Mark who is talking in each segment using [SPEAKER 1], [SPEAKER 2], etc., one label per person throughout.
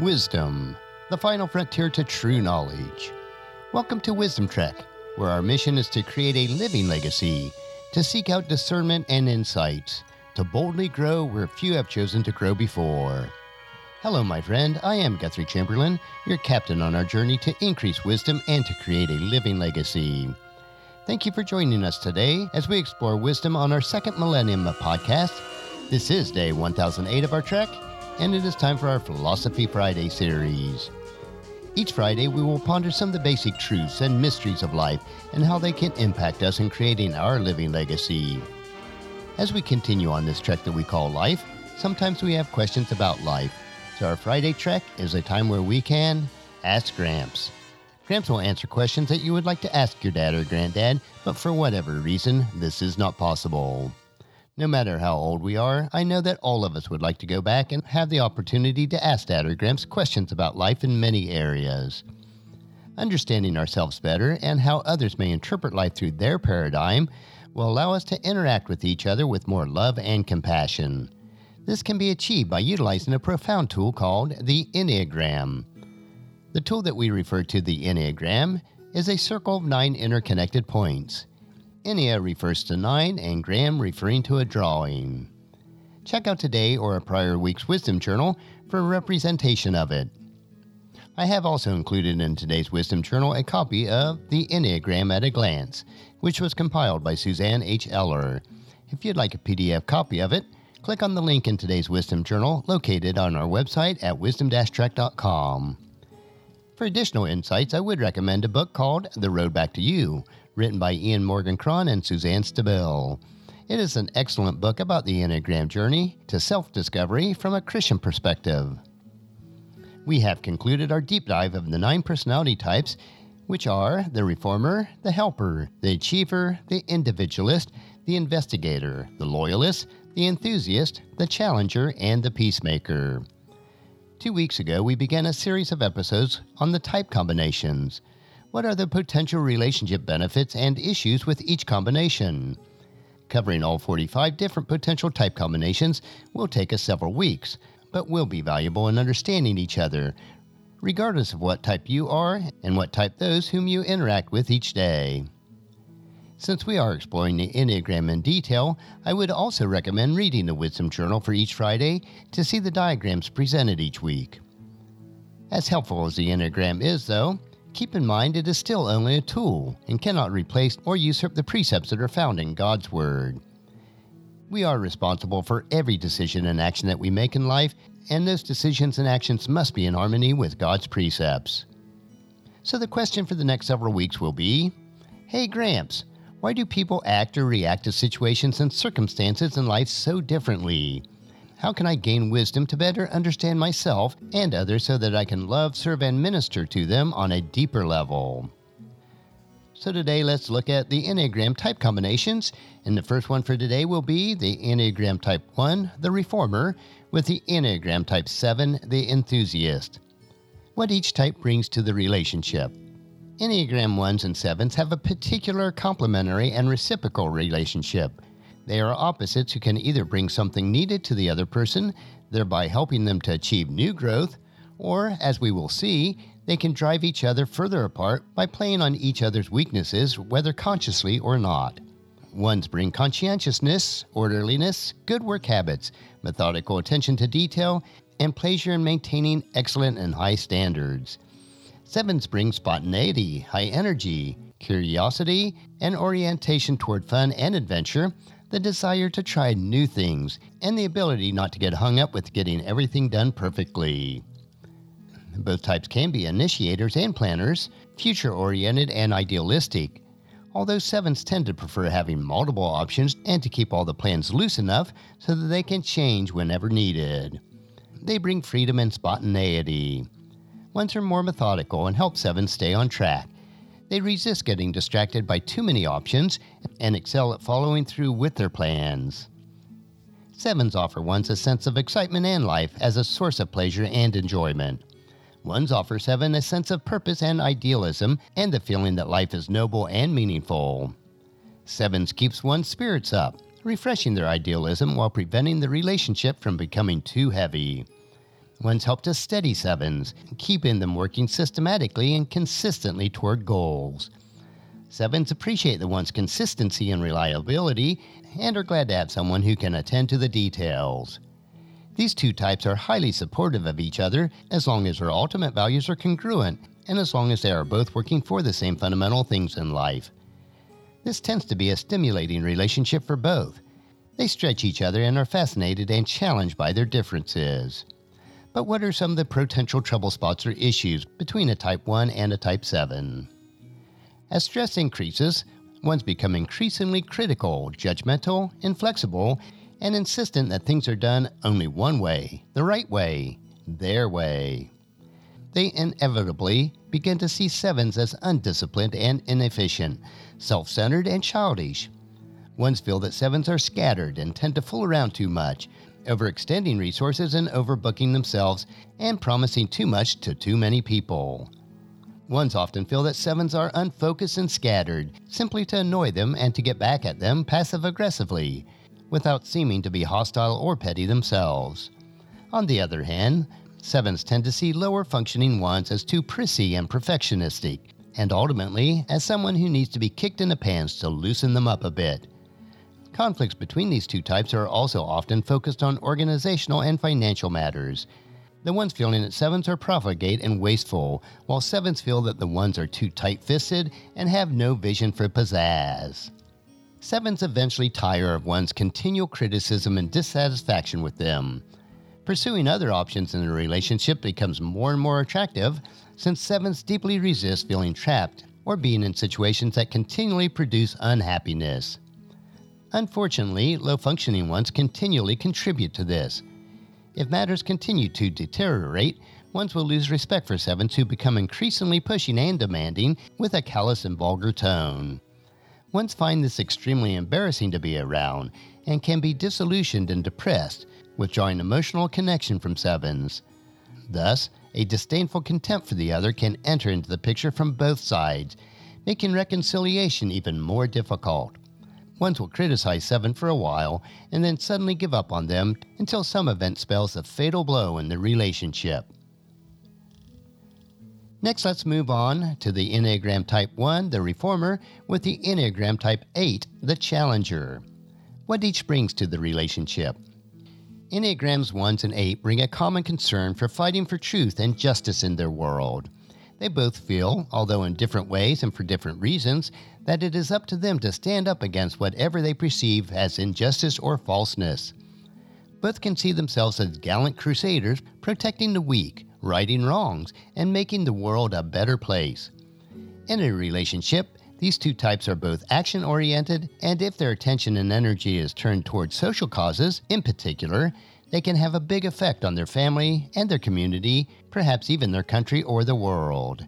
[SPEAKER 1] Wisdom, the final frontier to true knowledge. Welcome to Wisdom Trek, where our mission is to create a living legacy, to seek out discernment and insights, to boldly grow where few have chosen to grow before. Hello, my friend. I am Guthrie Chamberlain, your captain on our journey to increase wisdom and to create a living legacy. Thank you for joining us today as we explore wisdom on our second millennium podcast. This is day 1008 of our trek, and it is time for our Philosophy Friday series. Each Friday, we will ponder some of the basic truths and mysteries of life and how they can impact us in creating our living legacy. As we continue on this trek that we call life, sometimes we have questions about life. So, our Friday trek is a time where we can ask Gramps. Gramps will answer questions that you would like to ask your dad or granddad, but for whatever reason, this is not possible. No matter how old we are, I know that all of us would like to go back and have the opportunity to ask Dad or Gramps questions about life in many areas. Understanding ourselves better and how others may interpret life through their paradigm will allow us to interact with each other with more love and compassion. This can be achieved by utilizing a profound tool called the Enneagram. The tool that we refer to the Enneagram is a circle of nine interconnected points. Ennea refers to nine, and gram referring to a drawing. Check out today or a prior week's Wisdom Journal for a representation of it. I have also included in today's Wisdom Journal a copy of The Enneagram at a Glance, which was compiled by Suzanne H. Eller. If you'd like a PDF copy of it, click on the link in today's Wisdom Journal located on our website at wisdom-trek.com. For additional insights, I would recommend a book called The Road Back to You written by Ian Morgan Cron and Suzanne Stabile. It is an excellent book about the Enneagram journey to self discovery from a Christian perspective. We have concluded our deep dive of the nine personality types, which are the reformer, the helper, the achiever, the individualist, the investigator, the loyalist, the enthusiast, the challenger, and the peacemaker. Two weeks ago, we began a series of episodes on the type combinations. What are the potential relationship benefits and issues with each combination? Covering all 45 different potential type combinations will take us several weeks, but will be valuable in understanding each other, regardless of what type you are and what type those whom you interact with each day. Since we are exploring the Enneagram in detail, I would also recommend reading the Wisdom Journal for each Friday to see the diagrams presented each week. As helpful as the Enneagram is, though, Keep in mind it is still only a tool and cannot replace or usurp the precepts that are found in God's Word. We are responsible for every decision and action that we make in life, and those decisions and actions must be in harmony with God's precepts. So, the question for the next several weeks will be Hey, Gramps, why do people act or react to situations and circumstances in life so differently? How can I gain wisdom to better understand myself and others so that I can love, serve, and minister to them on a deeper level? So, today let's look at the Enneagram type combinations. And the first one for today will be the Enneagram Type 1, the Reformer, with the Enneagram Type 7, the Enthusiast. What each type brings to the relationship. Enneagram 1s and 7s have a particular complementary and reciprocal relationship. They are opposites who can either bring something needed to the other person, thereby helping them to achieve new growth, or, as we will see, they can drive each other further apart by playing on each other's weaknesses, whether consciously or not. Ones bring conscientiousness, orderliness, good work habits, methodical attention to detail, and pleasure in maintaining excellent and high standards. Sevens bring spontaneity, high energy, curiosity, and orientation toward fun and adventure, the desire to try new things, and the ability not to get hung up with getting everything done perfectly. Both types can be initiators and planners, future oriented and idealistic. Although sevens tend to prefer having multiple options and to keep all the plans loose enough so that they can change whenever needed. They bring freedom and spontaneity. Ones are more methodical and help sevens stay on track. They resist getting distracted by too many options and excel at following through with their plans. Sevens offer ones a sense of excitement and life as a source of pleasure and enjoyment. Ones offer seven a sense of purpose and idealism and the feeling that life is noble and meaningful. Sevens keeps one's spirits up, refreshing their idealism while preventing the relationship from becoming too heavy. Ones help to steady sevens, keeping them working systematically and consistently toward goals. Sevens appreciate the one's consistency and reliability and are glad to have someone who can attend to the details. These two types are highly supportive of each other as long as their ultimate values are congruent and as long as they are both working for the same fundamental things in life. This tends to be a stimulating relationship for both. They stretch each other and are fascinated and challenged by their differences. But what are some of the potential trouble spots or issues between a Type 1 and a Type 7? As stress increases, ones become increasingly critical, judgmental, inflexible, and insistent that things are done only one way, the right way, their way. They inevitably begin to see sevens as undisciplined and inefficient, self centered and childish. Ones feel that sevens are scattered and tend to fool around too much, overextending resources and overbooking themselves, and promising too much to too many people. Ones often feel that sevens are unfocused and scattered, simply to annoy them and to get back at them passive aggressively, without seeming to be hostile or petty themselves. On the other hand, sevens tend to see lower functioning ones as too prissy and perfectionistic, and ultimately as someone who needs to be kicked in the pants to loosen them up a bit. Conflicts between these two types are also often focused on organizational and financial matters. The ones feeling that sevens are profligate and wasteful, while sevens feel that the ones are too tight fisted and have no vision for pizzazz. Sevens eventually tire of one's continual criticism and dissatisfaction with them. Pursuing other options in a relationship becomes more and more attractive since sevens deeply resist feeling trapped or being in situations that continually produce unhappiness. Unfortunately, low functioning ones continually contribute to this. If matters continue to deteriorate, ones will lose respect for sevens who become increasingly pushing and demanding with a callous and vulgar tone. Ones find this extremely embarrassing to be around and can be disillusioned and depressed, withdrawing emotional connection from sevens. Thus, a disdainful contempt for the other can enter into the picture from both sides, making reconciliation even more difficult. Ones will criticize Seven for a while and then suddenly give up on them until some event spells a fatal blow in the relationship. Next, let's move on to the Enneagram Type 1, the Reformer, with the Enneagram Type 8, the Challenger. What each brings to the relationship. Enneagrams 1 and 8 bring a common concern for fighting for truth and justice in their world. They both feel, although in different ways and for different reasons, that it is up to them to stand up against whatever they perceive as injustice or falseness. Both can see themselves as gallant crusaders protecting the weak, righting wrongs, and making the world a better place. In a relationship, these two types are both action oriented, and if their attention and energy is turned towards social causes, in particular, they can have a big effect on their family and their community, perhaps even their country or the world.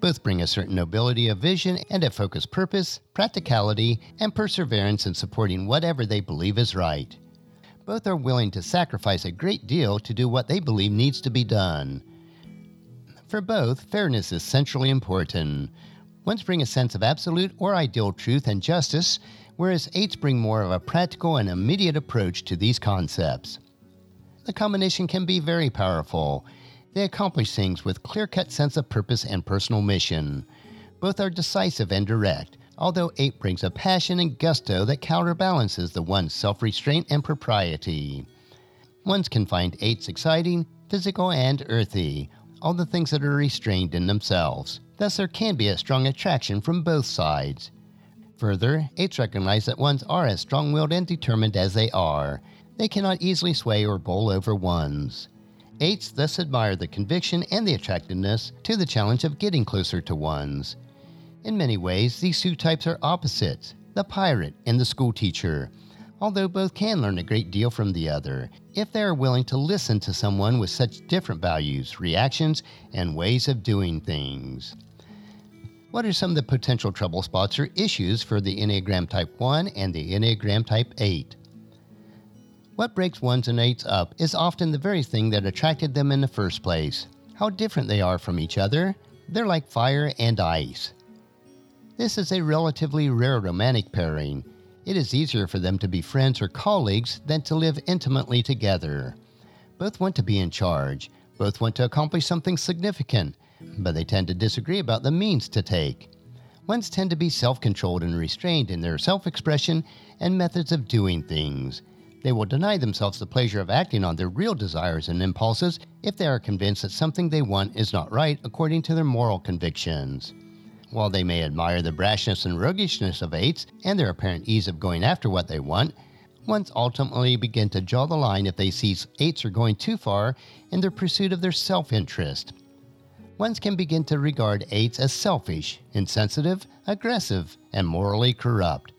[SPEAKER 1] Both bring a certain nobility of vision and a focused purpose, practicality, and perseverance in supporting whatever they believe is right. Both are willing to sacrifice a great deal to do what they believe needs to be done. For both, fairness is centrally important. Ones bring a sense of absolute or ideal truth and justice, whereas eights bring more of a practical and immediate approach to these concepts. The combination can be very powerful. They accomplish things with clear-cut sense of purpose and personal mission. Both are decisive and direct, although 8 brings a passion and gusto that counterbalances the one's self-restraint and propriety. Ones can find 8s exciting, physical, and earthy, all the things that are restrained in themselves. Thus, there can be a strong attraction from both sides. Further, eights recognize that ones are as strong willed and determined as they are. They cannot easily sway or bowl over ones. Eights thus admire the conviction and the attractiveness to the challenge of getting closer to ones. In many ways, these two types are opposites the pirate and the schoolteacher, although both can learn a great deal from the other if they are willing to listen to someone with such different values, reactions, and ways of doing things. What are some of the potential trouble spots or issues for the Enneagram Type 1 and the Enneagram Type 8? What breaks ones and eights up is often the very thing that attracted them in the first place. How different they are from each other. They're like fire and ice. This is a relatively rare romantic pairing. It is easier for them to be friends or colleagues than to live intimately together. Both want to be in charge, both want to accomplish something significant, but they tend to disagree about the means to take. Ones tend to be self controlled and restrained in their self expression and methods of doing things. They will deny themselves the pleasure of acting on their real desires and impulses if they are convinced that something they want is not right according to their moral convictions. While they may admire the brashness and roguishness of eights and their apparent ease of going after what they want, ones ultimately begin to draw the line if they see eights are going too far in their pursuit of their self interest. Ones can begin to regard eights as selfish, insensitive, aggressive, and morally corrupt.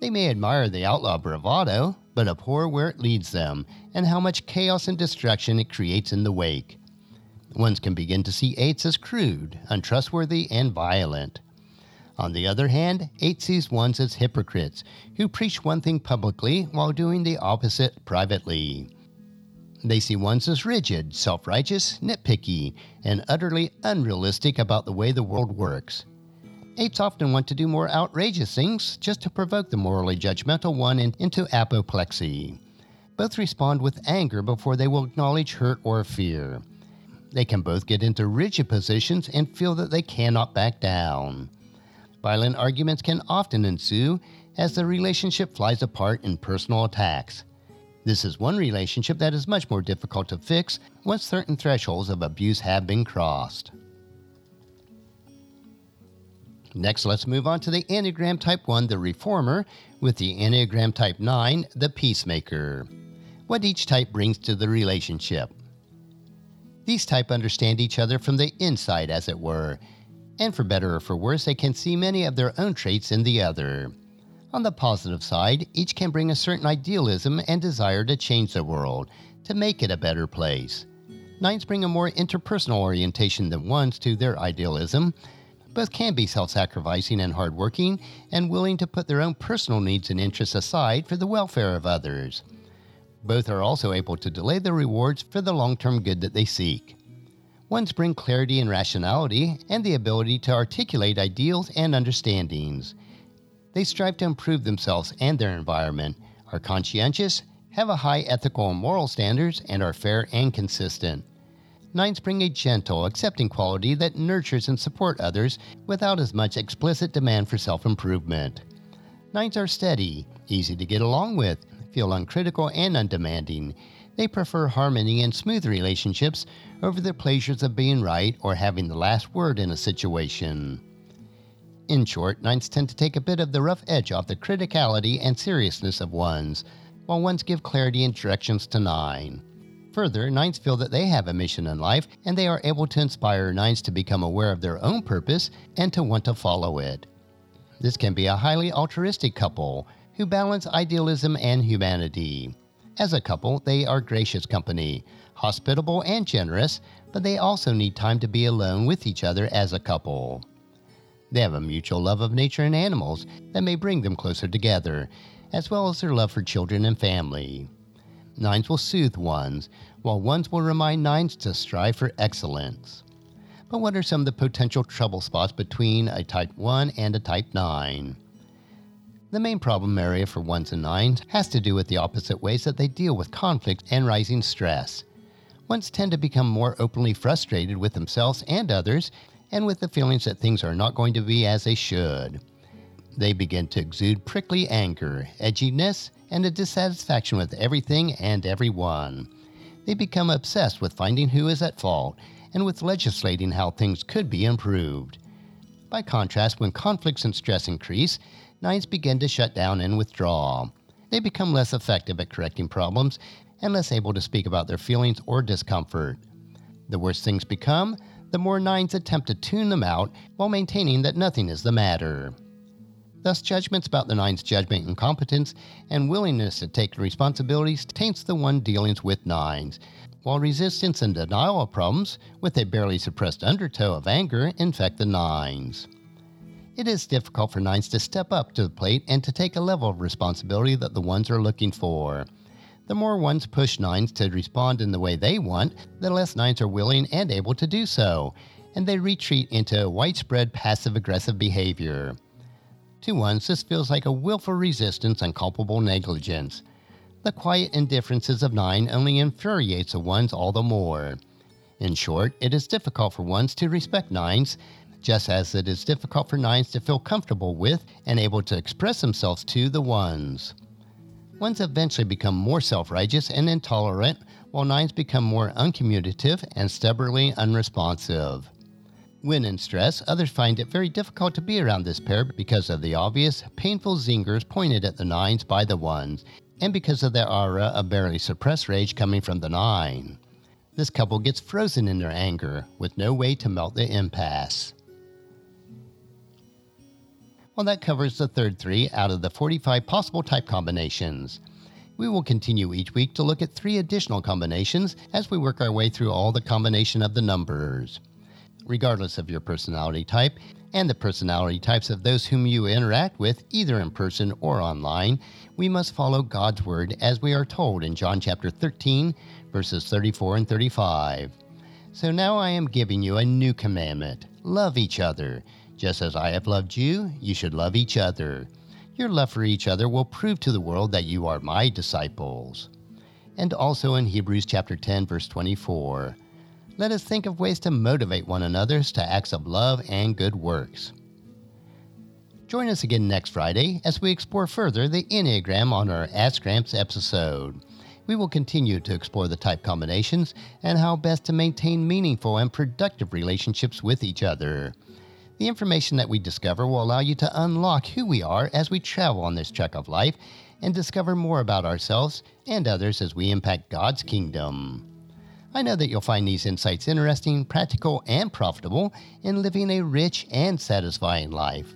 [SPEAKER 1] They may admire the outlaw bravado, but abhor where it leads them and how much chaos and destruction it creates in the wake. Ones can begin to see eights as crude, untrustworthy, and violent. On the other hand, eight sees ones as hypocrites who preach one thing publicly while doing the opposite privately. They see ones as rigid, self righteous, nitpicky, and utterly unrealistic about the way the world works. Eights often want to do more outrageous things just to provoke the morally judgmental one in, into apoplexy. Both respond with anger before they will acknowledge hurt or fear. They can both get into rigid positions and feel that they cannot back down. Violent arguments can often ensue as the relationship flies apart in personal attacks. This is one relationship that is much more difficult to fix once certain thresholds of abuse have been crossed. Next, let's move on to the Enneagram Type 1, the Reformer, with the Enneagram Type 9, the Peacemaker. What each type brings to the relationship. These type understand each other from the inside, as it were, and for better or for worse, they can see many of their own traits in the other. On the positive side, each can bring a certain idealism and desire to change the world, to make it a better place. Nines bring a more interpersonal orientation than ones to their idealism. Both can be self sacrificing and hardworking, and willing to put their own personal needs and interests aside for the welfare of others. Both are also able to delay the rewards for the long term good that they seek. Ones bring clarity and rationality and the ability to articulate ideals and understandings. They strive to improve themselves and their environment, are conscientious, have a high ethical and moral standards, and are fair and consistent. Nines bring a gentle, accepting quality that nurtures and supports others without as much explicit demand for self improvement. Nines are steady, easy to get along with, feel uncritical and undemanding, they prefer harmony and smooth relationships over the pleasures of being right or having the last word in a situation. In short, nines tend to take a bit of the rough edge off the criticality and seriousness of ones, while ones give clarity and directions to nine. Further, nines feel that they have a mission in life and they are able to inspire nines to become aware of their own purpose and to want to follow it. This can be a highly altruistic couple who balance idealism and humanity. As a couple, they are gracious company, hospitable and generous, but they also need time to be alone with each other as a couple. They have a mutual love of nature and animals that may bring them closer together, as well as their love for children and family. Nines will soothe ones, while ones will remind nines to strive for excellence. But what are some of the potential trouble spots between a type 1 and a type 9? The main problem area for ones and nines has to do with the opposite ways that they deal with conflict and rising stress. Ones tend to become more openly frustrated with themselves and others, and with the feelings that things are not going to be as they should. They begin to exude prickly anger, edginess, and a dissatisfaction with everything and everyone. They become obsessed with finding who is at fault and with legislating how things could be improved. By contrast, when conflicts and stress increase, nines begin to shut down and withdraw. They become less effective at correcting problems and less able to speak about their feelings or discomfort. The worse things become, the more nines attempt to tune them out while maintaining that nothing is the matter. Thus, judgments about the nine's judgment and competence and willingness to take responsibilities taints the one dealings with nines, while resistance and denial of problems, with a barely suppressed undertow of anger, infect the nines it is difficult for nines to step up to the plate and to take a level of responsibility that the ones are looking for. The more ones push nines to respond in the way they want, the less nines are willing and able to do so, and they retreat into widespread passive aggressive behavior. To ones, this feels like a willful resistance and culpable negligence. The quiet indifferences of nine only infuriates the ones all the more. In short, it is difficult for ones to respect nines, just as it is difficult for nines to feel comfortable with and able to express themselves to the ones. Ones eventually become more self righteous and intolerant, while nines become more uncommunicative and stubbornly unresponsive. When in stress, others find it very difficult to be around this pair because of the obvious, painful zingers pointed at the nines by the ones, and because of the aura of barely suppressed rage coming from the nine. This couple gets frozen in their anger, with no way to melt the impasse. Well, that covers the third three out of the 45 possible type combinations. We will continue each week to look at three additional combinations as we work our way through all the combination of the numbers. Regardless of your personality type and the personality types of those whom you interact with, either in person or online, we must follow God's word as we are told in John chapter 13, verses 34 and 35. So now I am giving you a new commandment love each other. Just as I have loved you, you should love each other. Your love for each other will prove to the world that you are my disciples. And also in Hebrews chapter 10 verse 24, let us think of ways to motivate one another to acts of love and good works. Join us again next Friday as we explore further the Enneagram on our Ask Gramps episode. We will continue to explore the type combinations and how best to maintain meaningful and productive relationships with each other. The information that we discover will allow you to unlock who we are as we travel on this trek of life and discover more about ourselves and others as we impact God's kingdom. I know that you'll find these insights interesting, practical, and profitable in living a rich and satisfying life.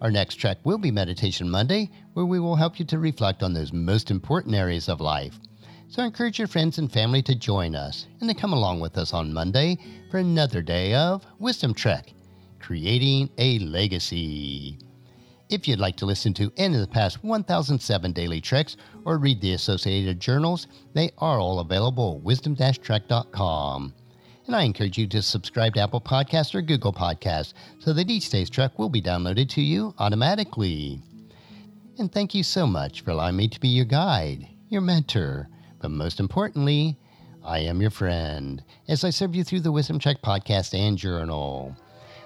[SPEAKER 1] Our next trek will be Meditation Monday, where we will help you to reflect on those most important areas of life. So encourage your friends and family to join us and to come along with us on Monday for another day of Wisdom Trek Creating a Legacy. If you'd like to listen to any of the past 1007 daily treks or read the associated journals, they are all available at wisdom-trek.com. And I encourage you to subscribe to Apple Podcasts or Google Podcasts so that each day's trek will be downloaded to you automatically. And thank you so much for allowing me to be your guide, your mentor, but most importantly, I am your friend as I serve you through the Wisdom Trek podcast and journal.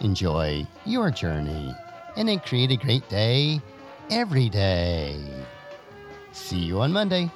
[SPEAKER 1] Enjoy your journey and then create a great day every day. See you on Monday.